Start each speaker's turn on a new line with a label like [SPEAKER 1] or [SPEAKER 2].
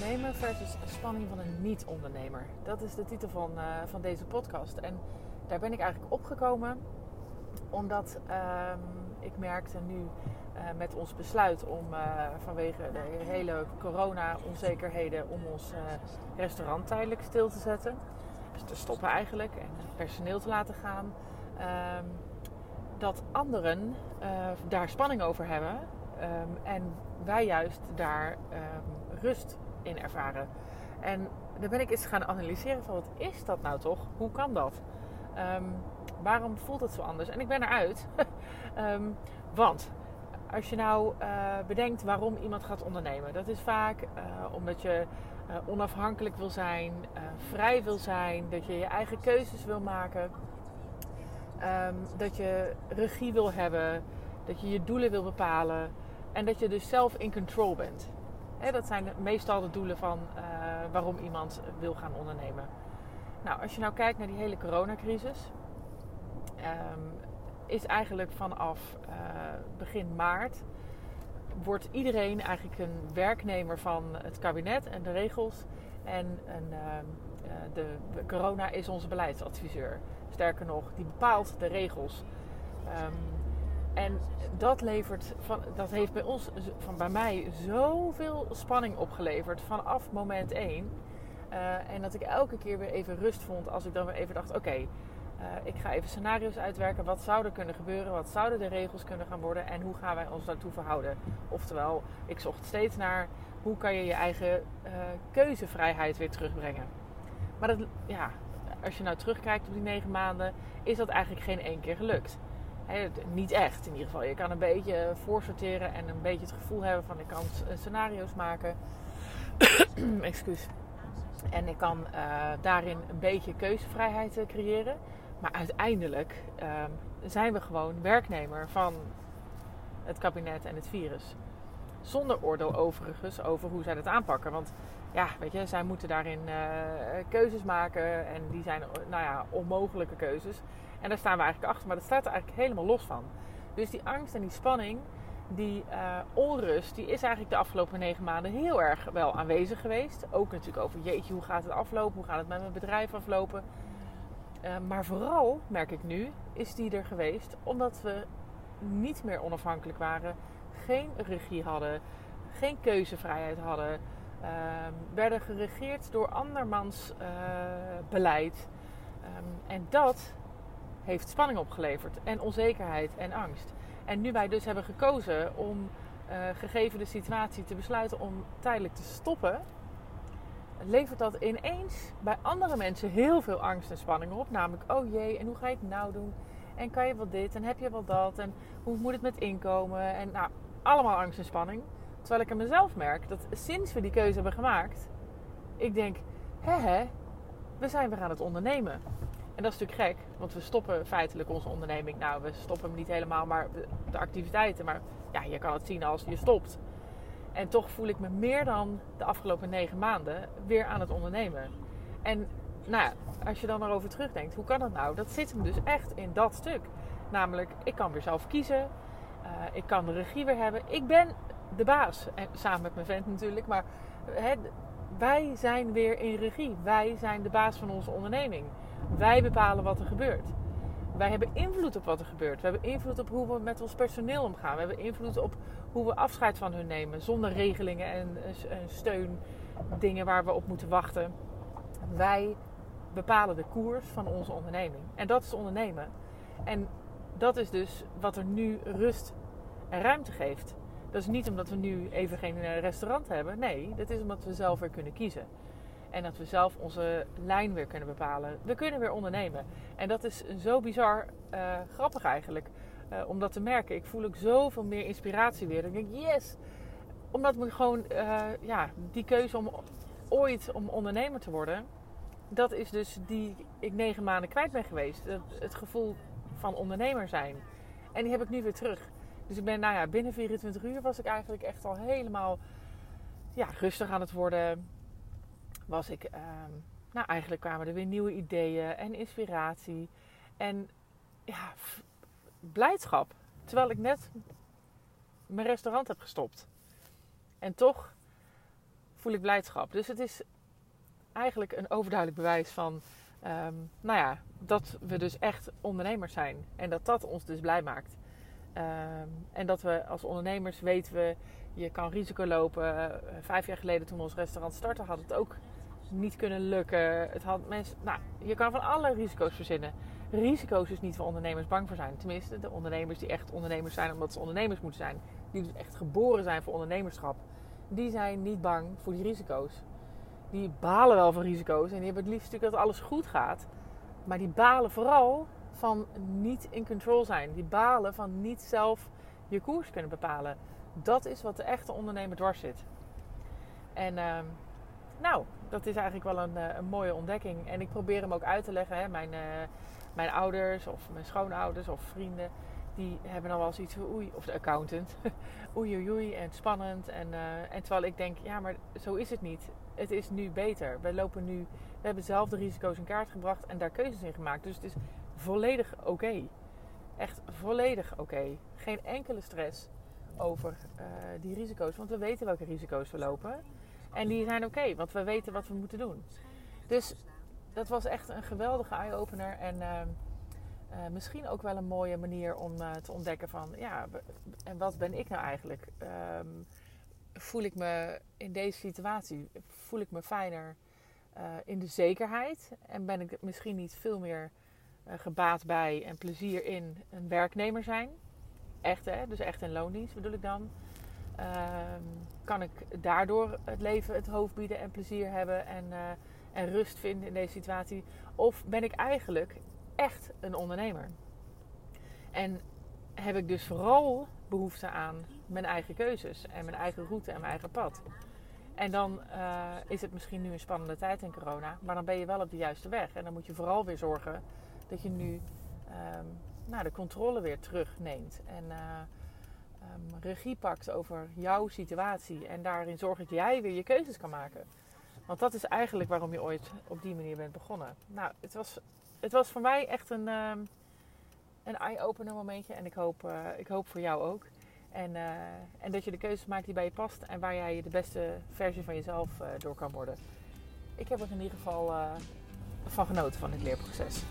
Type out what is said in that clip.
[SPEAKER 1] ondernemer versus spanning van een niet-ondernemer. Dat is de titel van, uh, van deze podcast. En daar ben ik eigenlijk opgekomen omdat uh, ik merkte nu uh, met ons besluit om uh, vanwege de hele corona-onzekerheden om ons restaurant tijdelijk stil te zetten. Dus te stoppen eigenlijk en personeel te laten gaan. Ehm, dat anderen daar spanning over hebben. Um, en wij juist daar um, rust in ervaren. En dan ben ik eens gaan analyseren van wat is dat nou toch? Hoe kan dat? Um, waarom voelt het zo anders? En ik ben eruit. um, want als je nou uh, bedenkt waarom iemand gaat ondernemen, dat is vaak uh, omdat je uh, onafhankelijk wil zijn, vrij wil zijn, dat je je eigen keuzes wil maken, um, dat je regie wil hebben, dat je je doelen wil bepalen en dat je dus zelf in control bent. Hè, dat zijn meestal de doelen van waarom iemand wil gaan ondernemen. Nou, als je nou kijkt naar die hele coronacrisis, um, is eigenlijk vanaf uh, begin maart wordt iedereen eigenlijk een werknemer van het kabinet en de regels. En een, uh, de, de, corona is onze beleidsadviseur. Sterker nog, die bepaalt de regels. Um, en dat, levert van, dat heeft bij ons, van bij mij, zoveel spanning opgeleverd vanaf moment 1. Uh, en dat ik elke keer weer even rust vond als ik dan weer even dacht: oké, uh, ik ga even scenario's uitwerken. Wat zou er kunnen gebeuren? Wat zouden de regels kunnen gaan worden? En hoe gaan wij ons daartoe verhouden? Oftewel, ik zocht steeds naar hoe kan je je eigen uh, keuzevrijheid weer terugbrengen. Maar dat, ja, als je nou terugkijkt op die negen maanden, is dat eigenlijk geen één keer gelukt. Niet echt in ieder geval. Je kan een beetje voorsorteren en een beetje het gevoel hebben van ik kan scenario's maken. Excuus. En ik kan uh, daarin een beetje keuzevrijheid uh, creëren. Maar uiteindelijk uh, zijn we gewoon werknemer van het kabinet en het virus. Zonder oordeel overigens over hoe zij het aanpakken. Want ja, weet je, zij moeten daarin keuzes maken. En die zijn, nou ja, onmogelijke keuzes. En daar staan we eigenlijk achter. Maar dat staat er eigenlijk helemaal los van. Dus die angst en die spanning, die uh, onrust, die is eigenlijk de afgelopen negen maanden heel erg wel aanwezig geweest. Ook natuurlijk over, jeetje, hoe gaat het aflopen? Hoe gaat het met mijn bedrijf aflopen? Uh, maar vooral, merk ik nu, is die er geweest omdat we niet meer onafhankelijk waren, geen regie hadden, geen keuzevrijheid hadden, uh, werden geregeerd door andermans uh, beleid. Um, en dat heeft spanning opgeleverd en onzekerheid en angst. En nu wij dus hebben gekozen om, uh, gegeven de situatie, te besluiten om tijdelijk te stoppen, levert dat ineens bij andere mensen heel veel angst en spanning op. Namelijk, oh jee, en hoe ga je het nou doen? En kan je wel dit? En heb je wel dat? En hoe moet het met inkomen? En nou, allemaal angst en spanning. Terwijl ik aan mezelf merk dat sinds we die keuze hebben gemaakt, ik denk, hè hè, we zijn weer aan het ondernemen. En dat is natuurlijk gek, want we stoppen feitelijk onze onderneming. Nou, we stoppen hem niet helemaal, maar de activiteiten. Maar ja, je kan het zien als je stopt. En toch voel ik me meer dan de afgelopen negen maanden weer aan het ondernemen. En nou ja, als je dan erover terugdenkt, hoe kan dat nou? Dat zit hem dus echt in dat stuk. Namelijk, ik kan weer zelf kiezen. Uh, ik kan de regie weer hebben. Ik ben de baas. En samen met mijn vent natuurlijk. Maar wij zijn weer in regie. Wij zijn de baas van onze onderneming. Wij bepalen wat er gebeurt. Wij hebben invloed op wat er gebeurt. We hebben invloed op hoe we met ons personeel omgaan. We hebben invloed op hoe we afscheid van hun nemen. Zonder regelingen en, en steun. Dingen waar we op moeten wachten. Wij bepalen de koers van onze onderneming. En dat is ondernemen. En dat is dus wat er nu rust en ruimte geeft. Dat is niet omdat we nu even geen restaurant hebben. Nee, dat is omdat we zelf weer kunnen kiezen. En dat we zelf onze lijn weer kunnen bepalen. We kunnen weer ondernemen. En dat is zo bizar uh, grappig eigenlijk. Uh, om dat te merken. Ik voel ook zoveel meer inspiratie weer. Ik denk, yes! Omdat me gewoon, uh, ja, die keuze om ooit om ondernemer te worden. Dat is dus die ik negen maanden kwijt ben geweest. Het, het gevoel van ondernemer zijn. En die heb ik nu weer terug. Dus ik ben, nou ja, binnen 24 uur was ik eigenlijk echt al helemaal ja, rustig aan het worden was ik, um, nou eigenlijk kwamen er weer nieuwe ideeën en inspiratie. En ja, blijdschap. Terwijl ik net mijn restaurant heb gestopt. En toch voel ik blijdschap. Dus het is eigenlijk een overduidelijk bewijs van, ehm, nou ja, dat we dus echt ondernemers zijn. En dat dat ons dus blij maakt. Ehm, en dat we als ondernemers weten we, je kan risico lopen. Uh, vijf jaar geleden toen we ons restaurant starten had het ook niet kunnen lukken. Het had mensen, nou, je kan van alle risico's verzinnen. Risico's is niet voor ondernemers bang voor zijn. Tenminste, de ondernemers die echt ondernemers zijn omdat ze ondernemers moeten zijn. Die dus echt geboren zijn voor ondernemerschap. Die zijn niet bang voor die risico's. Die balen wel van risico's en die hebben het liefst natuurlijk dat alles goed gaat. Maar die balen vooral van niet in control zijn. Die balen van niet zelf je koers kunnen bepalen. Dat is wat de echte ondernemer dwars zit. En uh, nou, dat is eigenlijk wel een, eh, een, mooie ontdekking. En ik probeer hem ook uit te leggen. Hè. Mijn, uh, mijn ouders of mijn schoonouders of vrienden, die hebben dan wel zoiets van oei, of de accountant. oei, oei, oei, en spannend. En, uh, en terwijl ik denk, ja, maar zo is het niet. Het is nu beter. We lopen nu, we hebben zelf de risico's in kaart gebracht en daar keuzes in gemaakt. Dus het is volledig oké. Echt volledig oké. Geen enkele stress over die risico's. Want we weten welke risico's we lopen. En die zijn oké, want we weten wat we moeten doen. Dus dat was echt een geweldige eye-opener. En uh, uh, misschien ook wel een mooie manier om te ontdekken van... Ja, en wat ben ik nou eigenlijk? Um, voel ik me in deze situatie... Voel ik me fijner in de zekerheid? En ben ik misschien niet veel meer gebaat bij en plezier in een werknemer zijn. Echt hè, dus echt in loondienst bedoel ik dan. Uh, kan ik daardoor het leven het hoofd bieden en plezier hebben en, uh, en rust vinden in deze situatie? Of ben ik eigenlijk echt een ondernemer? En heb ik dus vooral behoefte aan mijn eigen keuzes en mijn eigen route en mijn eigen pad. En dan uh, is het misschien nu een spannende tijd in corona, maar dan ben je wel op de juiste weg. En dan moet je vooral weer zorgen dat je nu um, nou, de controle weer terugneemt. En uh, um, regie pakt over jouw situatie. En daarin zorgt dat jij weer je keuzes kan maken. Want dat is eigenlijk waarom je ooit op die manier bent begonnen. Nou, het was, het was voor mij echt een, um, een eye-opener momentje. En ik hoop, uh, ik hoop voor jou ook. En, uh, en dat je de keuzes maakt die bij je past. En waar jij de beste versie van jezelf uh, door kan worden. Ik heb er in ieder geval van genoten van dit leerproces.